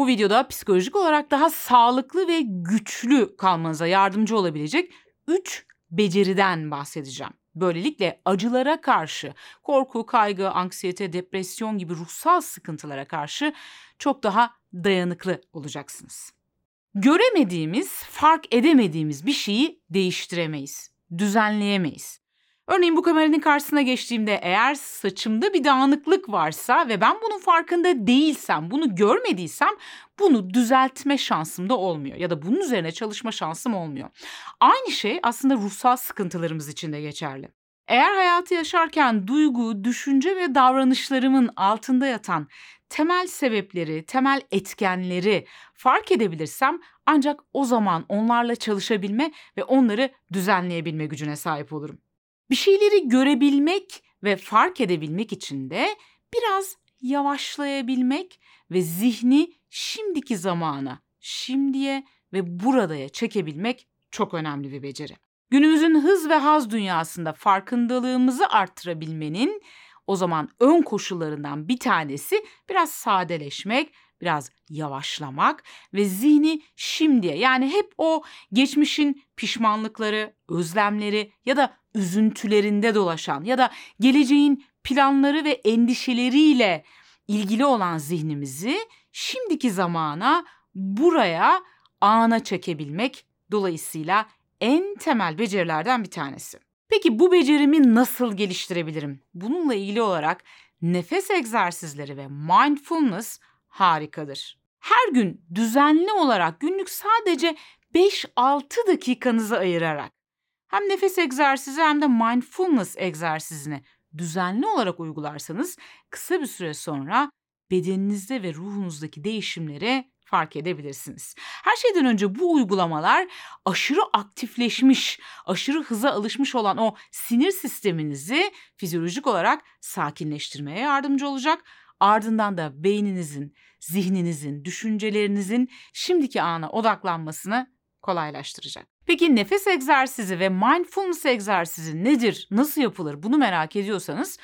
Bu videoda psikolojik olarak daha sağlıklı ve güçlü kalmanıza yardımcı olabilecek 3 beceriden bahsedeceğim. Böylelikle acılara karşı, korku, kaygı, anksiyete, depresyon gibi ruhsal sıkıntılara karşı çok daha dayanıklı olacaksınız. Göremediğimiz, fark edemediğimiz bir şeyi değiştiremeyiz, düzenleyemeyiz. Örneğin bu kameranın karşısına geçtiğimde eğer saçımda bir dağınıklık varsa ve ben bunun farkında değilsem, bunu görmediysem bunu düzeltme şansım da olmuyor ya da bunun üzerine çalışma şansım olmuyor. Aynı şey aslında ruhsal sıkıntılarımız için de geçerli. Eğer hayatı yaşarken duygu, düşünce ve davranışlarımın altında yatan temel sebepleri, temel etkenleri fark edebilirsem ancak o zaman onlarla çalışabilme ve onları düzenleyebilme gücüne sahip olurum. Bir şeyleri görebilmek ve fark edebilmek için de biraz yavaşlayabilmek ve zihni şimdiki zamana, şimdiye ve buradaya çekebilmek çok önemli bir beceri. Günümüzün hız ve haz dünyasında farkındalığımızı arttırabilmenin o zaman ön koşullarından bir tanesi biraz sadeleşmek, biraz yavaşlamak ve zihni şimdiye yani hep o geçmişin pişmanlıkları, özlemleri ya da üzüntülerinde dolaşan ya da geleceğin planları ve endişeleriyle ilgili olan zihnimizi şimdiki zamana, buraya, ana çekebilmek dolayısıyla en temel becerilerden bir tanesi. Peki bu becerimi nasıl geliştirebilirim? Bununla ilgili olarak nefes egzersizleri ve mindfulness harikadır. Her gün düzenli olarak günlük sadece 5-6 dakikanızı ayırarak hem nefes egzersizi hem de mindfulness egzersizini düzenli olarak uygularsanız kısa bir süre sonra bedeninizde ve ruhunuzdaki değişimleri fark edebilirsiniz. Her şeyden önce bu uygulamalar aşırı aktifleşmiş, aşırı hıza alışmış olan o sinir sisteminizi fizyolojik olarak sakinleştirmeye yardımcı olacak. Ardından da beyninizin, zihninizin, düşüncelerinizin şimdiki ana odaklanmasını kolaylaştıracak. Peki nefes egzersizi ve mindfulness egzersizi nedir? Nasıl yapılır? Bunu merak ediyorsanız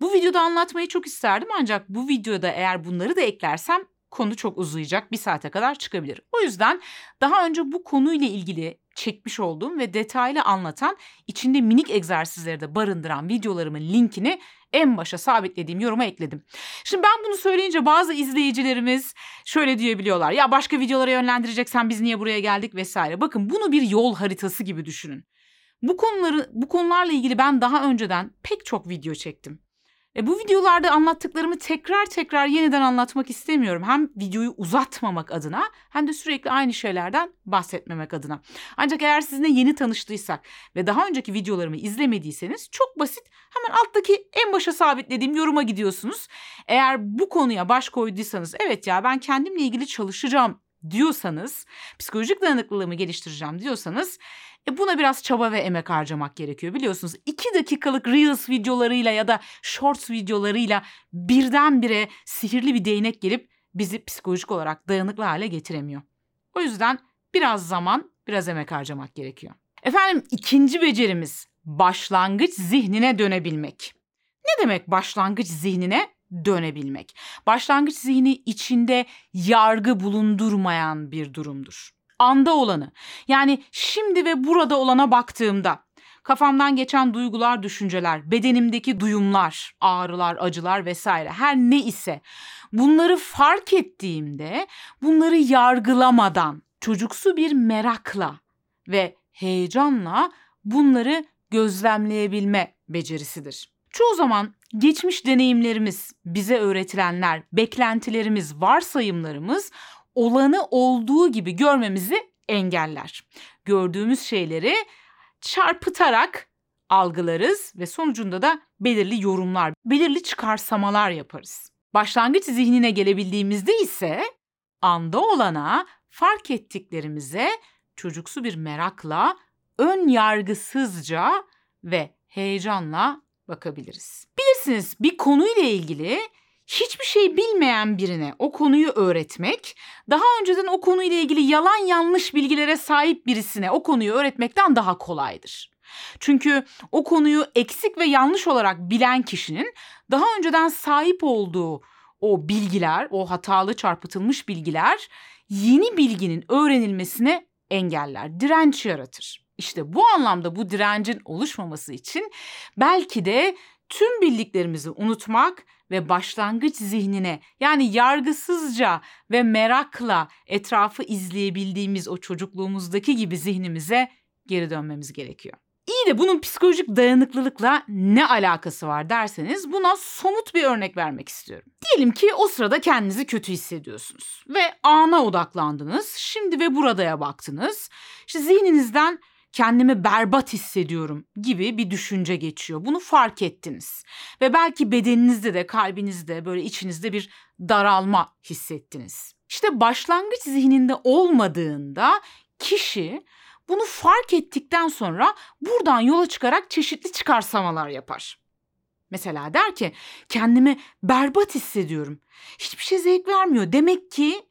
bu videoda anlatmayı çok isterdim ancak bu videoda eğer bunları da eklersem konu çok uzayacak. Bir saate kadar çıkabilir. O yüzden daha önce bu konuyla ilgili çekmiş olduğum ve detaylı anlatan içinde minik egzersizleri de barındıran videolarımın linkini en başa sabitlediğim yoruma ekledim. Şimdi ben bunu söyleyince bazı izleyicilerimiz şöyle diyebiliyorlar. Ya başka videolara yönlendireceksen biz niye buraya geldik vesaire. Bakın bunu bir yol haritası gibi düşünün. Bu konuları bu konularla ilgili ben daha önceden pek çok video çektim. E bu videolarda anlattıklarımı tekrar tekrar yeniden anlatmak istemiyorum. Hem videoyu uzatmamak adına hem de sürekli aynı şeylerden bahsetmemek adına. Ancak eğer sizinle yeni tanıştıysak ve daha önceki videolarımı izlemediyseniz çok basit hemen alttaki en başa sabitlediğim yoruma gidiyorsunuz. Eğer bu konuya baş koyduysanız evet ya ben kendimle ilgili çalışacağım diyorsanız, psikolojik dayanıklılığımı geliştireceğim diyorsanız e buna biraz çaba ve emek harcamak gerekiyor biliyorsunuz. 2 dakikalık Reels videolarıyla ya da Shorts videolarıyla birdenbire sihirli bir değnek gelip bizi psikolojik olarak dayanıklı hale getiremiyor. O yüzden biraz zaman, biraz emek harcamak gerekiyor. Efendim ikinci becerimiz başlangıç zihnine dönebilmek. Ne demek başlangıç zihnine dönebilmek? Başlangıç zihni içinde yargı bulundurmayan bir durumdur anda olanı yani şimdi ve burada olana baktığımda kafamdan geçen duygular, düşünceler, bedenimdeki duyumlar, ağrılar, acılar vesaire her ne ise bunları fark ettiğimde bunları yargılamadan çocuksu bir merakla ve heyecanla bunları gözlemleyebilme becerisidir. Çoğu zaman geçmiş deneyimlerimiz, bize öğretilenler, beklentilerimiz, varsayımlarımız olanı olduğu gibi görmemizi engeller. Gördüğümüz şeyleri çarpıtarak algılarız ve sonucunda da belirli yorumlar, belirli çıkarsamalar yaparız. Başlangıç zihnine gelebildiğimizde ise anda olana, fark ettiklerimize çocuksu bir merakla, ön yargısızca ve heyecanla bakabiliriz. Bilirsiniz bir konuyla ilgili hiçbir şey bilmeyen birine o konuyu öğretmek, daha önceden o konuyla ilgili yalan yanlış bilgilere sahip birisine o konuyu öğretmekten daha kolaydır. Çünkü o konuyu eksik ve yanlış olarak bilen kişinin daha önceden sahip olduğu o bilgiler, o hatalı çarpıtılmış bilgiler yeni bilginin öğrenilmesine engeller, direnç yaratır. İşte bu anlamda bu direncin oluşmaması için belki de tüm bildiklerimizi unutmak ve başlangıç zihnine yani yargısızca ve merakla etrafı izleyebildiğimiz o çocukluğumuzdaki gibi zihnimize geri dönmemiz gerekiyor. İyi de bunun psikolojik dayanıklılıkla ne alakası var derseniz buna somut bir örnek vermek istiyorum. Diyelim ki o sırada kendinizi kötü hissediyorsunuz ve ana odaklandınız. Şimdi ve buradaya baktınız. İşte zihninizden kendimi berbat hissediyorum gibi bir düşünce geçiyor. Bunu fark ettiniz. Ve belki bedeninizde de kalbinizde böyle içinizde bir daralma hissettiniz. İşte başlangıç zihninde olmadığında kişi bunu fark ettikten sonra buradan yola çıkarak çeşitli çıkarsamalar yapar. Mesela der ki kendimi berbat hissediyorum. Hiçbir şey zevk vermiyor. Demek ki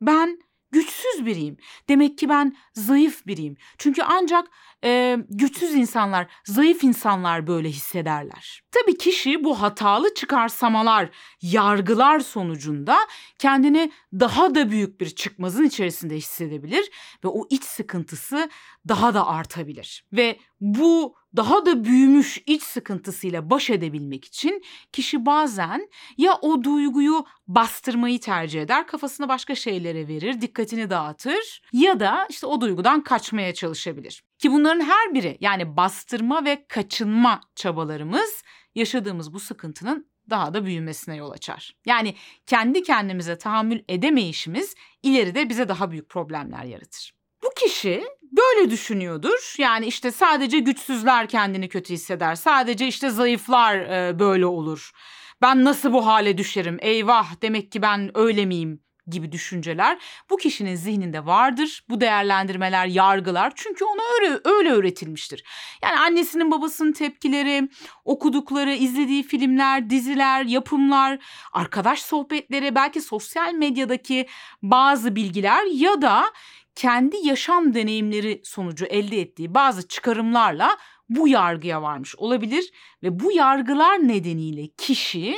ben güçsüz biriyim. Demek ki ben zayıf biriyim. Çünkü ancak e, güçsüz insanlar, zayıf insanlar böyle hissederler. Tabii kişi bu hatalı çıkarsamalar, yargılar sonucunda kendini daha da büyük bir çıkmazın içerisinde hissedebilir ve o iç sıkıntısı daha da artabilir. Ve bu daha da büyümüş iç sıkıntısıyla baş edebilmek için kişi bazen ya o duyguyu bastırmayı tercih eder, kafasını başka şeylere verir, dikkatini dağıtır ya da işte o duygudan kaçmaya çalışabilir. Ki bunların her biri yani bastırma ve kaçınma çabalarımız yaşadığımız bu sıkıntının daha da büyümesine yol açar. Yani kendi kendimize tahammül edemeyişimiz ileride bize daha büyük problemler yaratır. Bu kişi böyle düşünüyordur. Yani işte sadece güçsüzler kendini kötü hisseder. Sadece işte zayıflar e, böyle olur. Ben nasıl bu hale düşerim? Eyvah demek ki ben öyle miyim? gibi düşünceler bu kişinin zihninde vardır. Bu değerlendirmeler, yargılar çünkü ona öyle öyle öğretilmiştir. Yani annesinin babasının tepkileri, okudukları, izlediği filmler, diziler, yapımlar, arkadaş sohbetleri, belki sosyal medyadaki bazı bilgiler ya da kendi yaşam deneyimleri sonucu elde ettiği bazı çıkarımlarla bu yargıya varmış olabilir ve bu yargılar nedeniyle kişi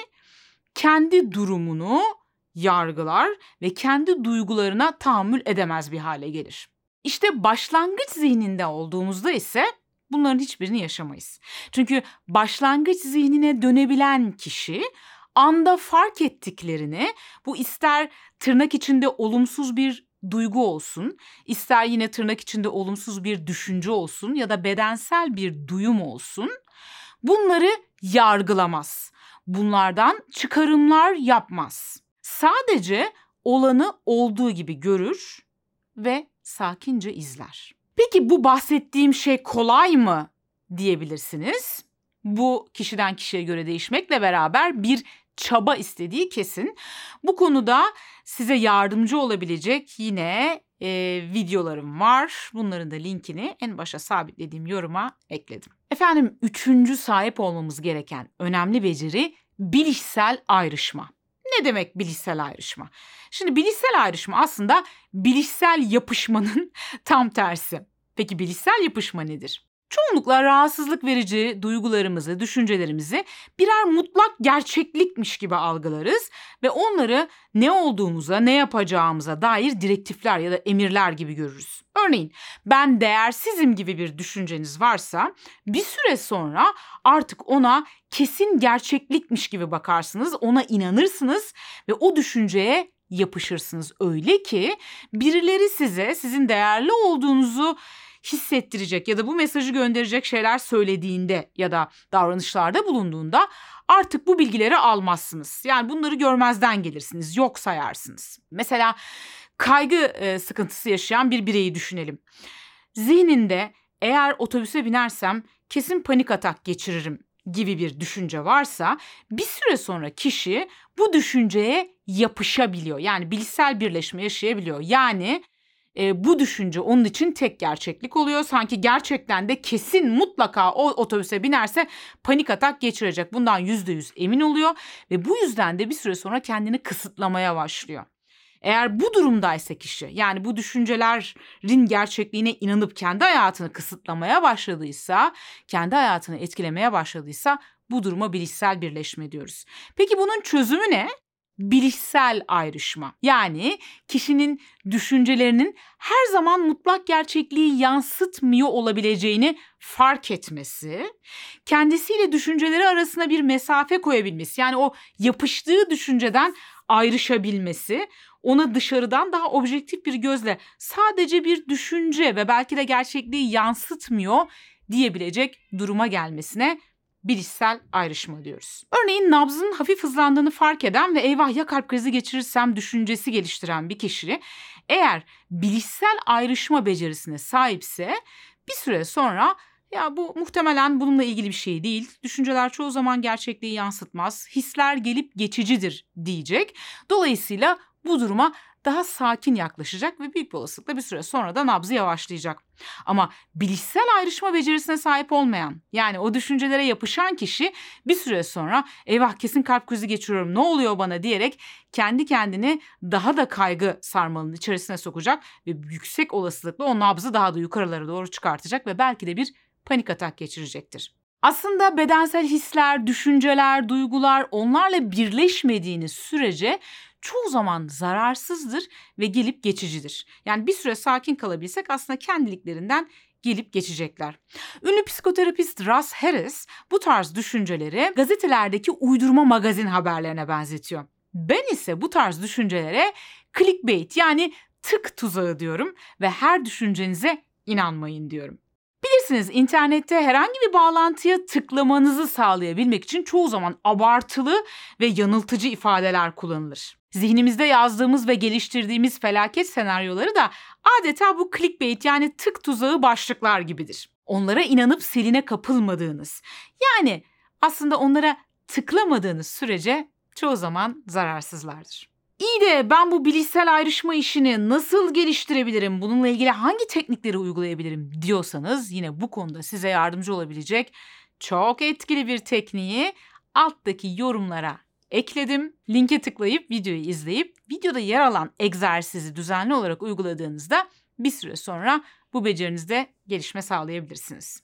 kendi durumunu yargılar ve kendi duygularına tahammül edemez bir hale gelir. İşte başlangıç zihninde olduğumuzda ise bunların hiçbirini yaşamayız. Çünkü başlangıç zihnine dönebilen kişi anda fark ettiklerini bu ister tırnak içinde olumsuz bir duygu olsun, ister yine tırnak içinde olumsuz bir düşünce olsun ya da bedensel bir duyum olsun. Bunları yargılamaz. Bunlardan çıkarımlar yapmaz. Sadece olanı olduğu gibi görür ve sakince izler. Peki bu bahsettiğim şey kolay mı diyebilirsiniz. Bu kişiden kişiye göre değişmekle beraber bir çaba istediği kesin. Bu konuda size yardımcı olabilecek yine e, videolarım var. Bunların da linkini en başa sabitlediğim yoruma ekledim. Efendim üçüncü sahip olmamız gereken önemli beceri bilişsel ayrışma. Ne demek bilişsel ayrışma? Şimdi bilişsel ayrışma aslında bilişsel yapışmanın tam tersi. Peki bilişsel yapışma nedir? Çoğunlukla rahatsızlık verici duygularımızı, düşüncelerimizi birer mutlak gerçeklikmiş gibi algılarız ve onları ne olduğumuza, ne yapacağımıza dair direktifler ya da emirler gibi görürüz. Örneğin ben değersizim gibi bir düşünceniz varsa bir süre sonra artık ona kesin gerçeklikmiş gibi bakarsınız, ona inanırsınız ve o düşünceye yapışırsınız. Öyle ki birileri size sizin değerli olduğunuzu hissettirecek ya da bu mesajı gönderecek şeyler söylediğinde ya da davranışlarda bulunduğunda artık bu bilgileri almazsınız. Yani bunları görmezden gelirsiniz, yok sayarsınız. Mesela kaygı e, sıkıntısı yaşayan bir bireyi düşünelim. Zihninde eğer otobüse binersem kesin panik atak geçiririm gibi bir düşünce varsa bir süre sonra kişi bu düşünceye yapışabiliyor. Yani bilişsel birleşme yaşayabiliyor. Yani e, bu düşünce onun için tek gerçeklik oluyor. Sanki gerçekten de kesin mutlaka o otobüse binerse panik atak geçirecek. Bundan yüzde yüz emin oluyor ve bu yüzden de bir süre sonra kendini kısıtlamaya başlıyor. Eğer bu durumdaysa kişi yani bu düşüncelerin gerçekliğine inanıp kendi hayatını kısıtlamaya başladıysa, kendi hayatını etkilemeye başladıysa bu duruma bilişsel birleşme diyoruz. Peki bunun çözümü ne? Bilişsel ayrışma. Yani kişinin düşüncelerinin her zaman mutlak gerçekliği yansıtmıyor olabileceğini fark etmesi, kendisiyle düşünceleri arasına bir mesafe koyabilmesi, yani o yapıştığı düşünceden ayrışabilmesi, ona dışarıdan daha objektif bir gözle sadece bir düşünce ve belki de gerçekliği yansıtmıyor diyebilecek duruma gelmesine bilişsel ayrışma diyoruz. Örneğin nabzın hafif hızlandığını fark eden ve eyvah ya kalp krizi geçirirsem düşüncesi geliştiren bir kişi eğer bilişsel ayrışma becerisine sahipse bir süre sonra ya bu muhtemelen bununla ilgili bir şey değil. Düşünceler çoğu zaman gerçekliği yansıtmaz. Hisler gelip geçicidir diyecek. Dolayısıyla bu duruma daha sakin yaklaşacak ve büyük bir olasılıkla bir süre sonra da nabzı yavaşlayacak. Ama bilişsel ayrışma becerisine sahip olmayan yani o düşüncelere yapışan kişi bir süre sonra eyvah kesin kalp krizi geçiriyorum ne oluyor bana diyerek kendi kendini daha da kaygı sarmalının içerisine sokacak ve yüksek olasılıkla o nabzı daha da yukarılara doğru çıkartacak ve belki de bir panik atak geçirecektir. Aslında bedensel hisler, düşünceler, duygular onlarla birleşmediğiniz sürece çoğu zaman zararsızdır ve gelip geçicidir. Yani bir süre sakin kalabilsek aslında kendiliklerinden gelip geçecekler. Ünlü psikoterapist Russ Harris bu tarz düşünceleri gazetelerdeki uydurma magazin haberlerine benzetiyor. Ben ise bu tarz düşüncelere clickbait yani tık tuzağı diyorum ve her düşüncenize inanmayın diyorum. Bilirsiniz internette herhangi bir bağlantıya tıklamanızı sağlayabilmek için çoğu zaman abartılı ve yanıltıcı ifadeler kullanılır. Zihnimizde yazdığımız ve geliştirdiğimiz felaket senaryoları da adeta bu clickbait yani tık tuzağı başlıklar gibidir. Onlara inanıp seline kapılmadığınız, yani aslında onlara tıklamadığınız sürece çoğu zaman zararsızlardır. İyi de ben bu bilişsel ayrışma işini nasıl geliştirebilirim, bununla ilgili hangi teknikleri uygulayabilirim diyorsanız yine bu konuda size yardımcı olabilecek çok etkili bir tekniği alttaki yorumlara ekledim. Linke tıklayıp videoyu izleyip videoda yer alan egzersizi düzenli olarak uyguladığınızda bir süre sonra bu becerinizde gelişme sağlayabilirsiniz.